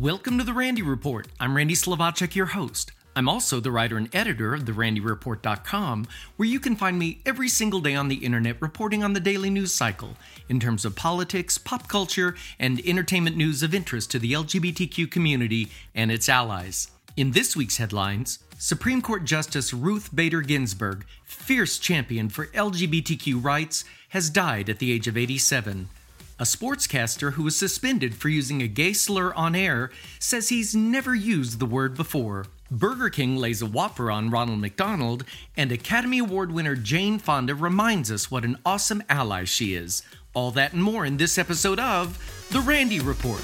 Welcome to the Randy Report. I'm Randy Slovacek, your host. I'm also the writer and editor of therandyreport.com, where you can find me every single day on the internet reporting on the daily news cycle in terms of politics, pop culture, and entertainment news of interest to the LGBTQ community and its allies. In this week's headlines, Supreme Court Justice Ruth Bader Ginsburg, fierce champion for LGBTQ rights, has died at the age of 87. A sportscaster who was suspended for using a gay slur on air says he's never used the word before. Burger King lays a whopper on Ronald McDonald, and Academy Award winner Jane Fonda reminds us what an awesome ally she is. All that and more in this episode of The Randy Report.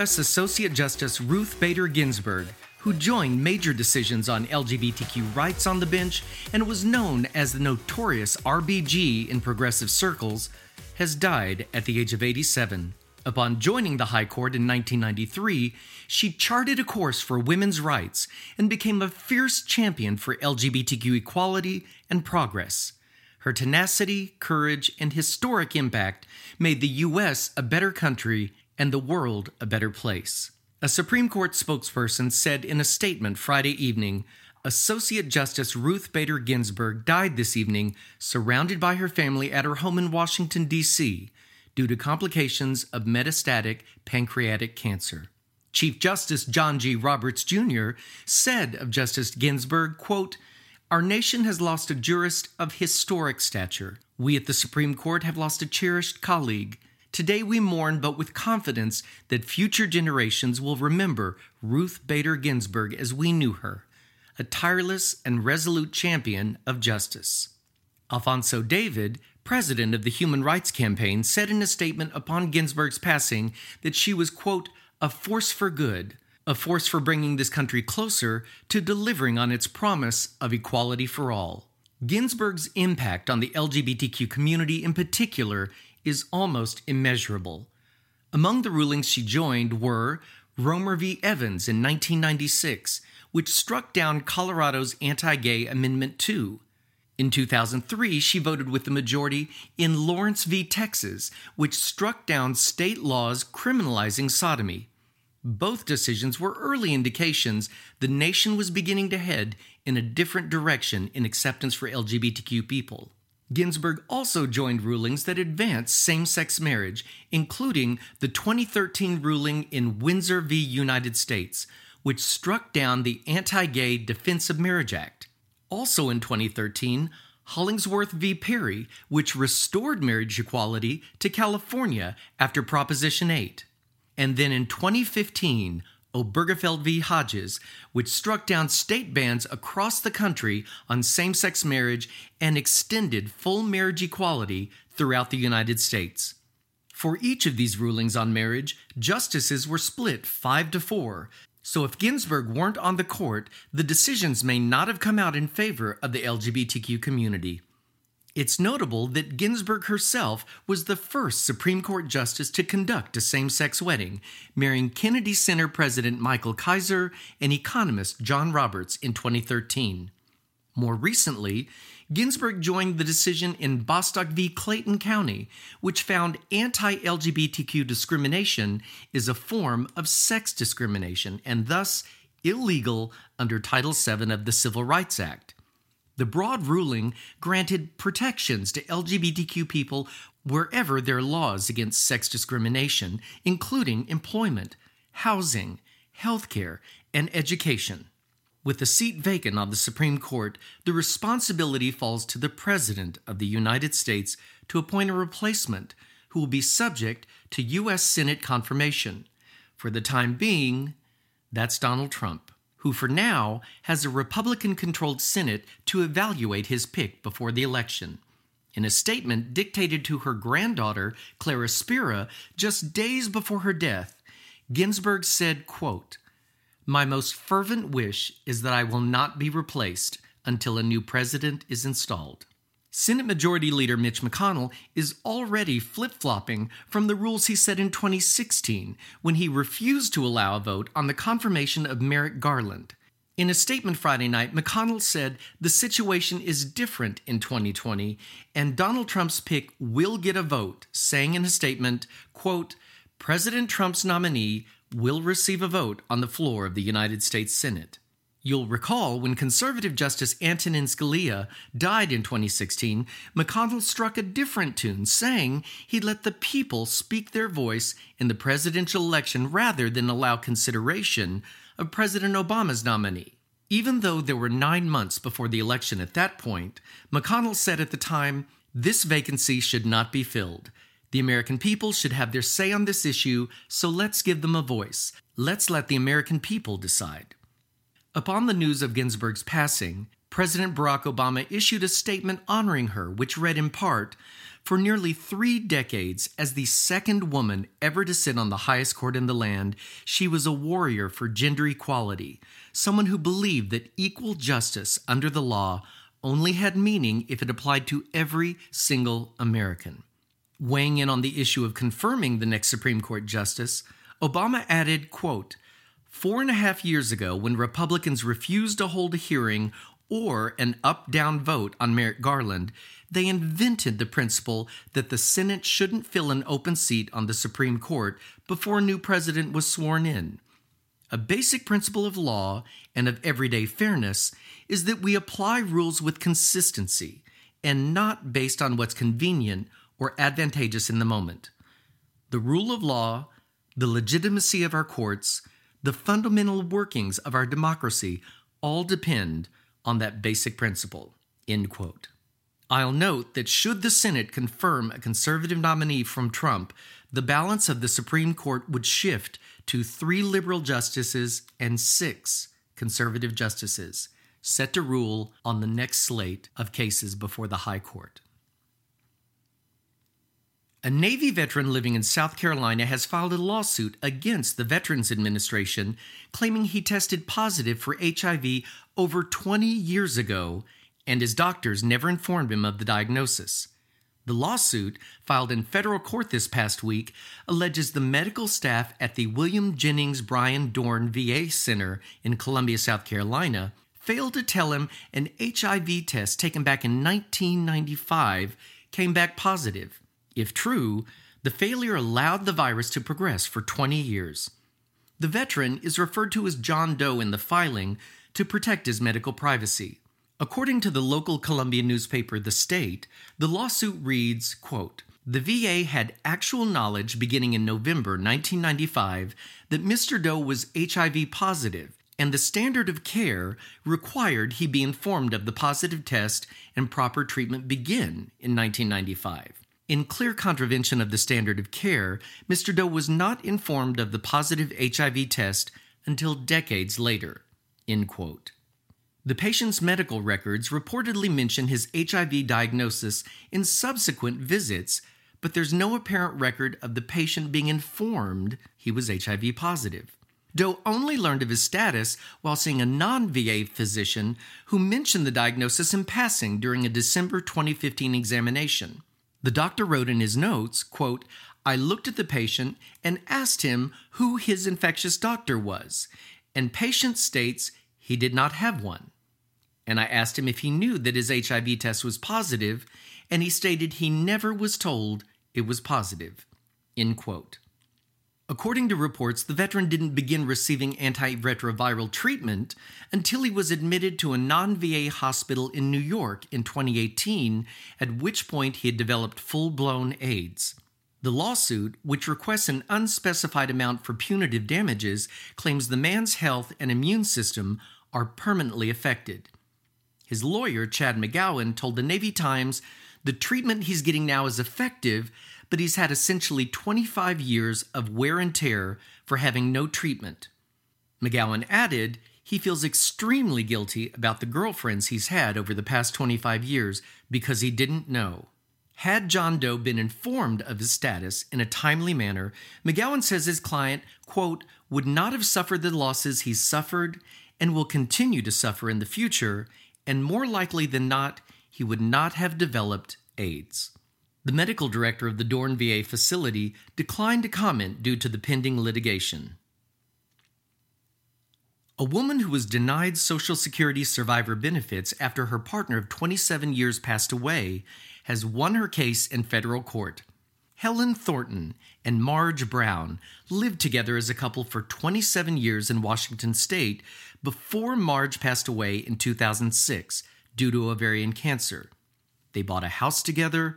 U.S. Associate Justice Ruth Bader Ginsburg, who joined major decisions on LGBTQ rights on the bench and was known as the notorious RBG in progressive circles, has died at the age of 87. Upon joining the High Court in 1993, she charted a course for women's rights and became a fierce champion for LGBTQ equality and progress. Her tenacity, courage, and historic impact made the U.S. a better country and the world a better place. A Supreme Court spokesperson said in a statement Friday evening Associate Justice Ruth Bader Ginsburg died this evening surrounded by her family at her home in Washington, D.C., due to complications of metastatic pancreatic cancer. Chief Justice John G. Roberts Jr. said of Justice Ginsburg, quote, Our nation has lost a jurist of historic stature. We at the Supreme Court have lost a cherished colleague. Today we mourn, but with confidence that future generations will remember Ruth Bader Ginsburg as we knew her, a tireless and resolute champion of justice. Alfonso David, president of the Human Rights Campaign, said in a statement upon Ginsburg's passing that she was, quote, a force for good, a force for bringing this country closer to delivering on its promise of equality for all. Ginsburg's impact on the LGBTQ community in particular is almost immeasurable. Among the rulings she joined were Romer v. Evans in 1996, which struck down Colorado's anti gay Amendment 2. In 2003, she voted with the majority in Lawrence v. Texas, which struck down state laws criminalizing sodomy. Both decisions were early indications the nation was beginning to head in a different direction in acceptance for LGBTQ people. Ginsburg also joined rulings that advanced same sex marriage, including the 2013 ruling in Windsor v. United States, which struck down the Anti Gay Defense of Marriage Act. Also in 2013, Hollingsworth v. Perry, which restored marriage equality to California after Proposition 8. And then in 2015, Obergefell v. Hodges, which struck down state bans across the country on same sex marriage and extended full marriage equality throughout the United States. For each of these rulings on marriage, justices were split 5 to 4. So if Ginsburg weren't on the court, the decisions may not have come out in favor of the LGBTQ community. It's notable that Ginsburg herself was the first Supreme Court justice to conduct a same sex wedding, marrying Kennedy Center President Michael Kaiser and economist John Roberts in 2013. More recently, Ginsburg joined the decision in Bostock v. Clayton County, which found anti LGBTQ discrimination is a form of sex discrimination and thus illegal under Title VII of the Civil Rights Act. The broad ruling granted protections to LGBTQ people wherever there are laws against sex discrimination, including employment, housing, healthcare, and education. With a seat vacant on the Supreme Court, the responsibility falls to the President of the United States to appoint a replacement who will be subject to U.S. Senate confirmation. For the time being, that's Donald Trump who for now has a Republican controlled Senate to evaluate his pick before the election. In a statement dictated to her granddaughter, Clara Spera, just days before her death, Ginsburg said, quote, My most fervent wish is that I will not be replaced until a new president is installed. Senate Majority Leader Mitch McConnell is already flip flopping from the rules he set in 2016 when he refused to allow a vote on the confirmation of Merrick Garland. In a statement Friday night, McConnell said the situation is different in 2020 and Donald Trump's pick will get a vote, saying in a statement, quote, President Trump's nominee will receive a vote on the floor of the United States Senate. You'll recall when conservative Justice Antonin Scalia died in 2016, McConnell struck a different tune, saying he'd let the people speak their voice in the presidential election rather than allow consideration of President Obama's nominee. Even though there were nine months before the election at that point, McConnell said at the time, this vacancy should not be filled. The American people should have their say on this issue, so let's give them a voice. Let's let the American people decide. Upon the news of Ginsburg's passing, President Barack Obama issued a statement honoring her, which read in part For nearly three decades, as the second woman ever to sit on the highest court in the land, she was a warrior for gender equality, someone who believed that equal justice under the law only had meaning if it applied to every single American. Weighing in on the issue of confirming the next Supreme Court justice, Obama added, quote, Four and a half years ago, when Republicans refused to hold a hearing or an up down vote on Merrick Garland, they invented the principle that the Senate shouldn't fill an open seat on the Supreme Court before a new president was sworn in. A basic principle of law and of everyday fairness is that we apply rules with consistency and not based on what's convenient or advantageous in the moment. The rule of law, the legitimacy of our courts, the fundamental workings of our democracy all depend on that basic principle. End quote. I'll note that should the Senate confirm a conservative nominee from Trump, the balance of the Supreme Court would shift to three liberal justices and six conservative justices, set to rule on the next slate of cases before the High Court. A Navy veteran living in South Carolina has filed a lawsuit against the Veterans Administration, claiming he tested positive for HIV over 20 years ago and his doctors never informed him of the diagnosis. The lawsuit, filed in federal court this past week, alleges the medical staff at the William Jennings Bryan Dorn VA Center in Columbia, South Carolina, failed to tell him an HIV test taken back in 1995 came back positive. If true, the failure allowed the virus to progress for 20 years. The veteran is referred to as John Doe in the filing to protect his medical privacy. According to the local Columbia newspaper The State, the lawsuit reads, quote, the VA had actual knowledge beginning in November 1995 that Mr. Doe was HIV positive, and the standard of care required he be informed of the positive test and proper treatment begin in 1995. In clear contravention of the standard of care, Mr. Doe was not informed of the positive HIV test until decades later. The patient's medical records reportedly mention his HIV diagnosis in subsequent visits, but there's no apparent record of the patient being informed he was HIV positive. Doe only learned of his status while seeing a non VA physician who mentioned the diagnosis in passing during a December 2015 examination. The doctor wrote in his notes, quote, I looked at the patient and asked him who his infectious doctor was, and patient states he did not have one. And I asked him if he knew that his HIV test was positive, and he stated he never was told it was positive. End quote. According to reports, the veteran didn't begin receiving antiretroviral treatment until he was admitted to a non VA hospital in New York in 2018, at which point he had developed full blown AIDS. The lawsuit, which requests an unspecified amount for punitive damages, claims the man's health and immune system are permanently affected. His lawyer, Chad McGowan, told the Navy Times the treatment he's getting now is effective, but he's had essentially 25 years of wear and tear for having no treatment. McGowan added he feels extremely guilty about the girlfriends he's had over the past 25 years because he didn't know. Had John Doe been informed of his status in a timely manner, McGowan says his client, quote, would not have suffered the losses he's suffered and will continue to suffer in the future, and more likely than not, he would not have developed AIDS. The medical director of the Dorn VA facility declined to comment due to the pending litigation. A woman who was denied Social Security survivor benefits after her partner of 27 years passed away has won her case in federal court. Helen Thornton and Marge Brown lived together as a couple for 27 years in Washington state before Marge passed away in 2006 due to ovarian cancer. They bought a house together,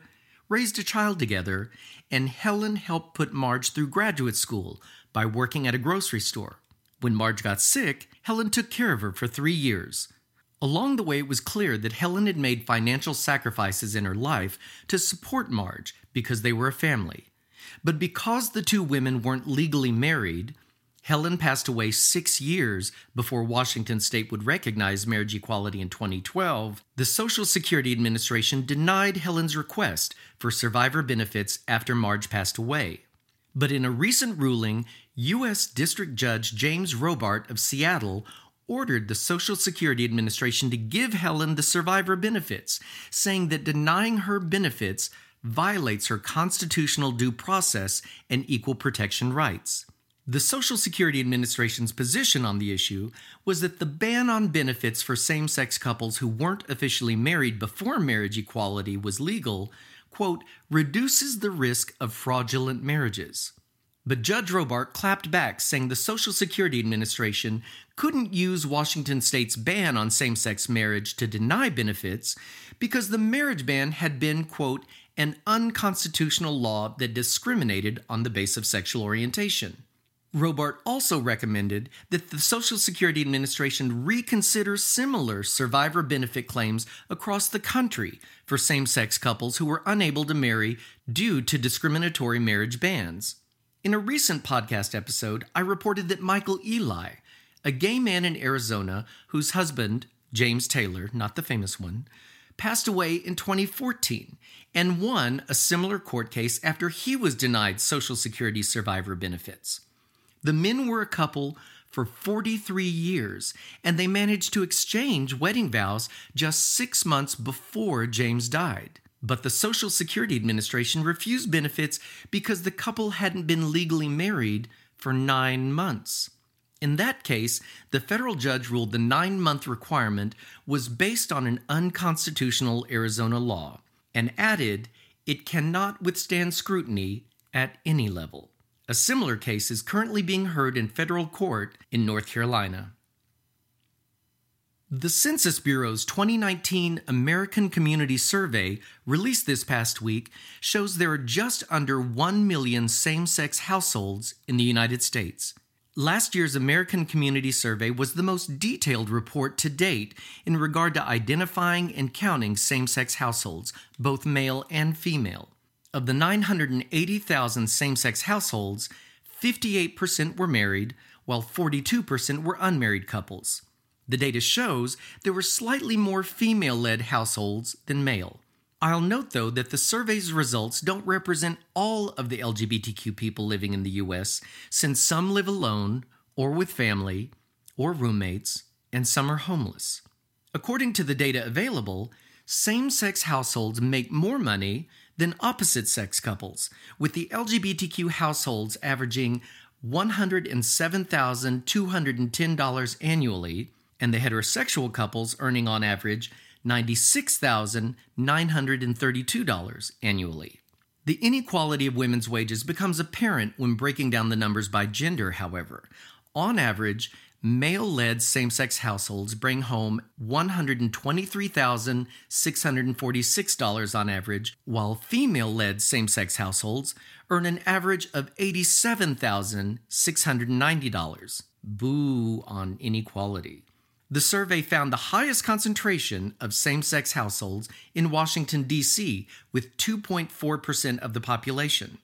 raised a child together, and Helen helped put Marge through graduate school by working at a grocery store. When Marge got sick, Helen took care of her for three years. Along the way, it was clear that Helen had made financial sacrifices in her life to support Marge because they were a family. But because the two women weren't legally married, Helen passed away six years before Washington state would recognize marriage equality in 2012. The Social Security Administration denied Helen's request for survivor benefits after Marge passed away. But in a recent ruling, U.S. District Judge James Robart of Seattle ordered the Social Security Administration to give Helen the survivor benefits, saying that denying her benefits violates her constitutional due process and equal protection rights. The Social Security Administration's position on the issue was that the ban on benefits for same sex couples who weren't officially married before marriage equality was legal, quote, reduces the risk of fraudulent marriages. But Judge Robart clapped back, saying the Social Security Administration couldn't use Washington state's ban on same sex marriage to deny benefits because the marriage ban had been, quote, an unconstitutional law that discriminated on the basis of sexual orientation. Robart also recommended that the Social Security Administration reconsider similar survivor benefit claims across the country for same sex couples who were unable to marry due to discriminatory marriage bans. In a recent podcast episode, I reported that Michael Ely, a gay man in Arizona whose husband, James Taylor, not the famous one, passed away in 2014 and won a similar court case after he was denied Social Security survivor benefits. The men were a couple for 43 years, and they managed to exchange wedding vows just six months before James died. But the Social Security Administration refused benefits because the couple hadn't been legally married for nine months. In that case, the federal judge ruled the nine month requirement was based on an unconstitutional Arizona law and added it cannot withstand scrutiny at any level. A similar case is currently being heard in federal court in North Carolina. The Census Bureau's 2019 American Community Survey, released this past week, shows there are just under 1 million same sex households in the United States. Last year's American Community Survey was the most detailed report to date in regard to identifying and counting same sex households, both male and female. Of the 980,000 same sex households, 58% were married, while 42% were unmarried couples. The data shows there were slightly more female led households than male. I'll note, though, that the survey's results don't represent all of the LGBTQ people living in the US, since some live alone, or with family, or roommates, and some are homeless. According to the data available, same sex households make more money than opposite sex couples, with the LGBTQ households averaging $107,210 annually and the heterosexual couples earning on average $96,932 annually. The inequality of women's wages becomes apparent when breaking down the numbers by gender, however. On average, male led same sex households bring home $123,646 on average, while female led same sex households earn an average of $87,690. Boo on inequality. The survey found the highest concentration of same sex households in Washington, D.C., with 2.4% of the population.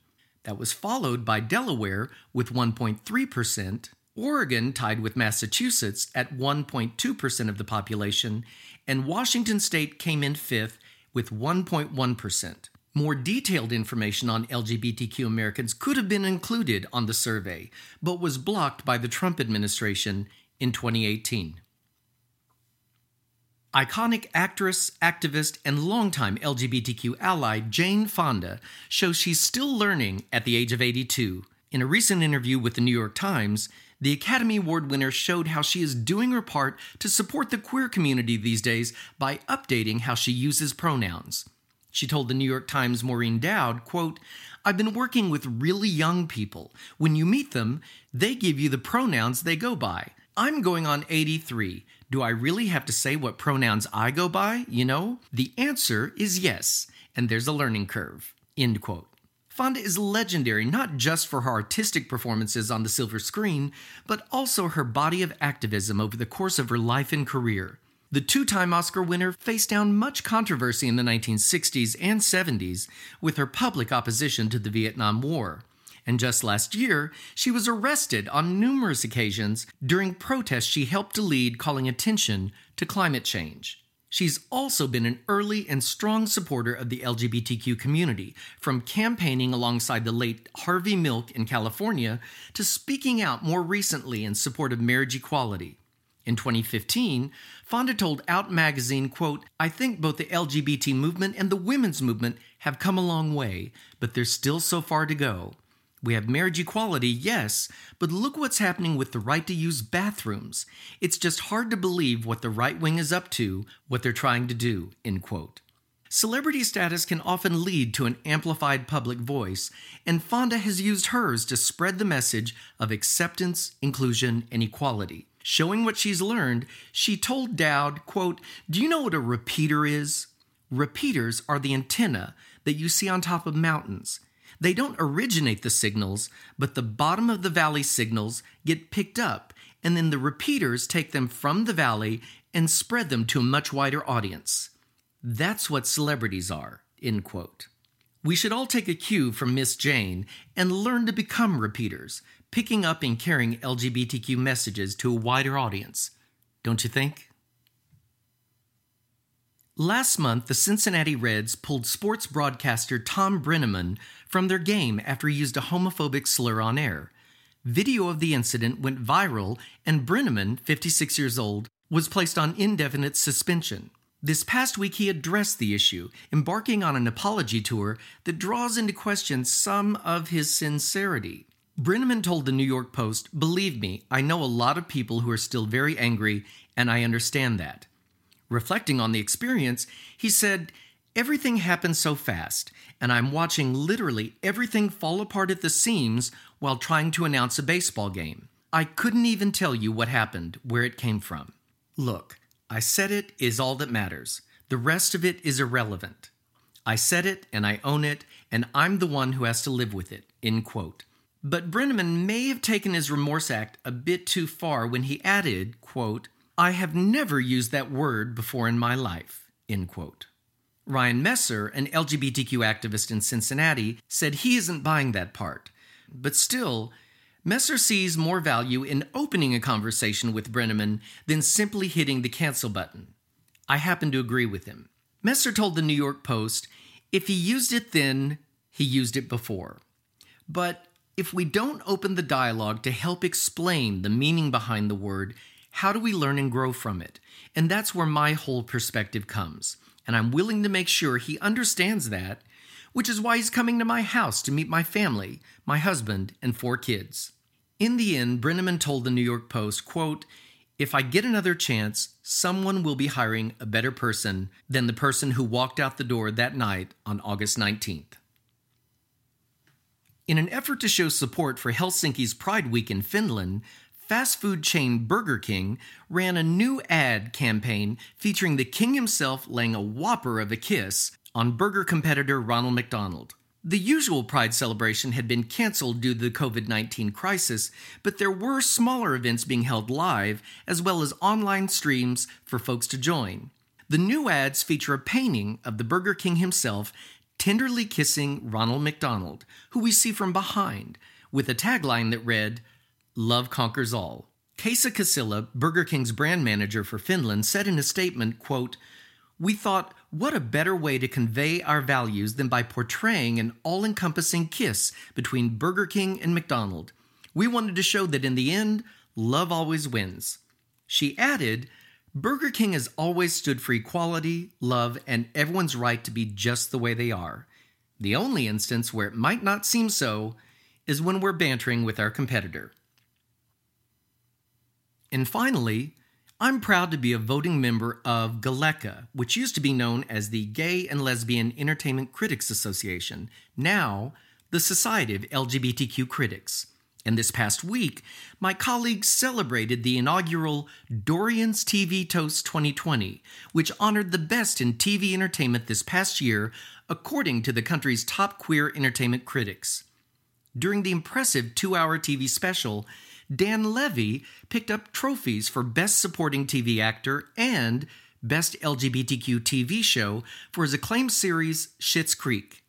That was followed by Delaware with 1.3%, Oregon tied with Massachusetts at 1.2% of the population, and Washington state came in fifth with 1.1%. More detailed information on LGBTQ Americans could have been included on the survey, but was blocked by the Trump administration in 2018. Iconic actress, activist, and longtime LGBTQ ally Jane Fonda shows she's still learning at the age of 82. In a recent interview with the New York Times, the Academy Award winner showed how she is doing her part to support the queer community these days by updating how she uses pronouns. She told the New York Times Maureen Dowd, quote, I've been working with really young people. When you meet them, they give you the pronouns they go by. I'm going on 83. Do I really have to say what pronouns I go by? You know? The answer is yes, and there's a learning curve. End quote. Fonda is legendary not just for her artistic performances on the silver screen, but also her body of activism over the course of her life and career. The two time Oscar winner faced down much controversy in the 1960s and 70s with her public opposition to the Vietnam War. And just last year, she was arrested on numerous occasions during protests she helped to lead calling attention to climate change. She's also been an early and strong supporter of the LGBTQ community, from campaigning alongside the late Harvey Milk in California to speaking out more recently in support of marriage equality. In 2015, Fonda told Out magazine, quote, I think both the LGBT movement and the women's movement have come a long way, but there's still so far to go. We have marriage equality, yes, but look what's happening with the right to use bathrooms. It's just hard to believe what the right wing is up to, what they're trying to do, end quote. Celebrity status can often lead to an amplified public voice, and Fonda has used hers to spread the message of acceptance, inclusion, and equality. Showing what she's learned, she told Dowd, quote, Do you know what a repeater is? Repeaters are the antenna that you see on top of mountains. They don't originate the signals, but the bottom of the valley signals get picked up, and then the repeaters take them from the valley and spread them to a much wider audience. That's what celebrities are. End quote. We should all take a cue from Miss Jane and learn to become repeaters, picking up and carrying LGBTQ messages to a wider audience. Don't you think? Last month, the Cincinnati Reds pulled sports broadcaster Tom Brennaman from their game after he used a homophobic slur on air. Video of the incident went viral, and Brennaman, 56 years old, was placed on indefinite suspension. This past week, he addressed the issue, embarking on an apology tour that draws into question some of his sincerity. Brennaman told the New York Post, Believe me, I know a lot of people who are still very angry, and I understand that. Reflecting on the experience, he said, Everything happened so fast, and I'm watching literally everything fall apart at the seams while trying to announce a baseball game. I couldn't even tell you what happened, where it came from. Look, I said it is all that matters. The rest of it is irrelevant. I said it and I own it, and I'm the one who has to live with it. End quote. But Brennaman may have taken his remorse act a bit too far when he added, quote, I have never used that word before in my life. End quote. Ryan Messer, an LGBTQ activist in Cincinnati, said he isn't buying that part. But still, Messer sees more value in opening a conversation with Brennaman than simply hitting the cancel button. I happen to agree with him. Messer told the New York Post if he used it then, he used it before. But if we don't open the dialogue to help explain the meaning behind the word, how do we learn and grow from it? And that's where my whole perspective comes. And I'm willing to make sure he understands that, which is why he's coming to my house to meet my family, my husband, and four kids. In the end, Brennaman told the New York Post, quote, if I get another chance, someone will be hiring a better person than the person who walked out the door that night on August 19th. In an effort to show support for Helsinki's Pride Week in Finland, fast food chain Burger King ran a new ad campaign featuring the king himself laying a whopper of a kiss on burger competitor Ronald McDonald. The usual Pride celebration had been canceled due to the COVID 19 crisis, but there were smaller events being held live, as well as online streams for folks to join. The new ads feature a painting of the Burger King himself tenderly kissing Ronald McDonald, who we see from behind, with a tagline that read, Love conquers all. Kaisa Kasila, Burger King's brand manager for Finland, said in a statement, quote, we thought, what a better way to convey our values than by portraying an all encompassing kiss between Burger King and McDonald. We wanted to show that in the end, love always wins. She added, Burger King has always stood for equality, love, and everyone's right to be just the way they are. The only instance where it might not seem so is when we're bantering with our competitor. And finally, I'm proud to be a voting member of GALECA, which used to be known as the Gay and Lesbian Entertainment Critics Association, now the Society of LGBTQ Critics. And this past week, my colleagues celebrated the inaugural Dorian's TV Toast 2020, which honored the best in TV entertainment this past year, according to the country's top queer entertainment critics. During the impressive two hour TV special, Dan Levy picked up trophies for Best Supporting TV Actor and Best LGBTQ TV Show for his acclaimed series Schitt's Creek.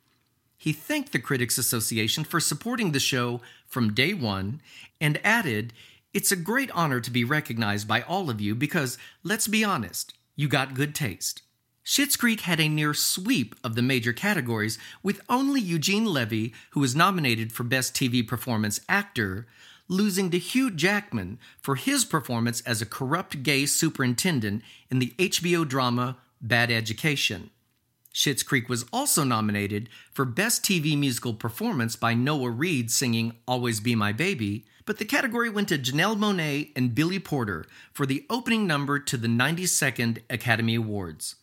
He thanked the Critics Association for supporting the show from day one and added, It's a great honor to be recognized by all of you because, let's be honest, you got good taste. Schitt's Creek had a near sweep of the major categories, with only Eugene Levy, who was nominated for Best TV Performance Actor, losing to Hugh Jackman for his performance as a corrupt gay superintendent in the HBO drama Bad Education. Schitt's Creek was also nominated for Best TV Musical Performance by Noah Reid singing Always Be My Baby, but the category went to Janelle Monáe and Billy Porter for the opening number to the 92nd Academy Awards.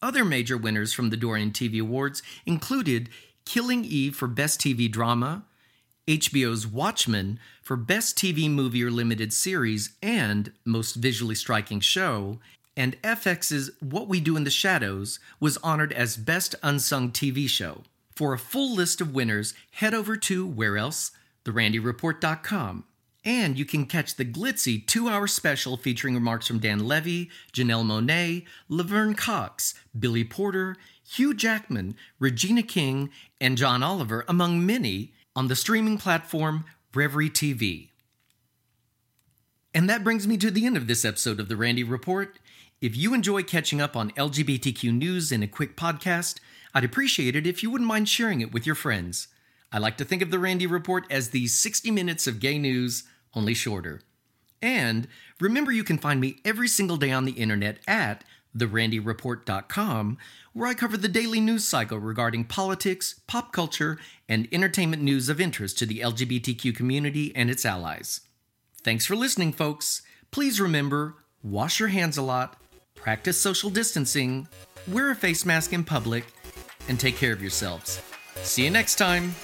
Other major winners from the Dorian TV Awards included Killing Eve for Best TV Drama, HBO's Watchmen for Best TV Movie or Limited Series and Most Visually Striking Show, and FX's What We Do in the Shadows was honored as Best Unsung TV Show. For a full list of winners, head over to where else? TheRandyReport.com. And you can catch the glitzy two hour special featuring remarks from Dan Levy, Janelle Monáe, Laverne Cox, Billy Porter, Hugh Jackman, Regina King, and John Oliver, among many, on the streaming platform Revry TV. And that brings me to the end of this episode of The Randy Report. If you enjoy catching up on LGBTQ news in a quick podcast, I'd appreciate it if you wouldn't mind sharing it with your friends. I like to think of The Randy Report as the 60 minutes of gay news, only shorter. And remember, you can find me every single day on the internet at therandyreport.com, where I cover the daily news cycle regarding politics, pop culture, and entertainment news of interest to the LGBTQ community and its allies. Thanks for listening, folks. Please remember wash your hands a lot, practice social distancing, wear a face mask in public, and take care of yourselves. See you next time.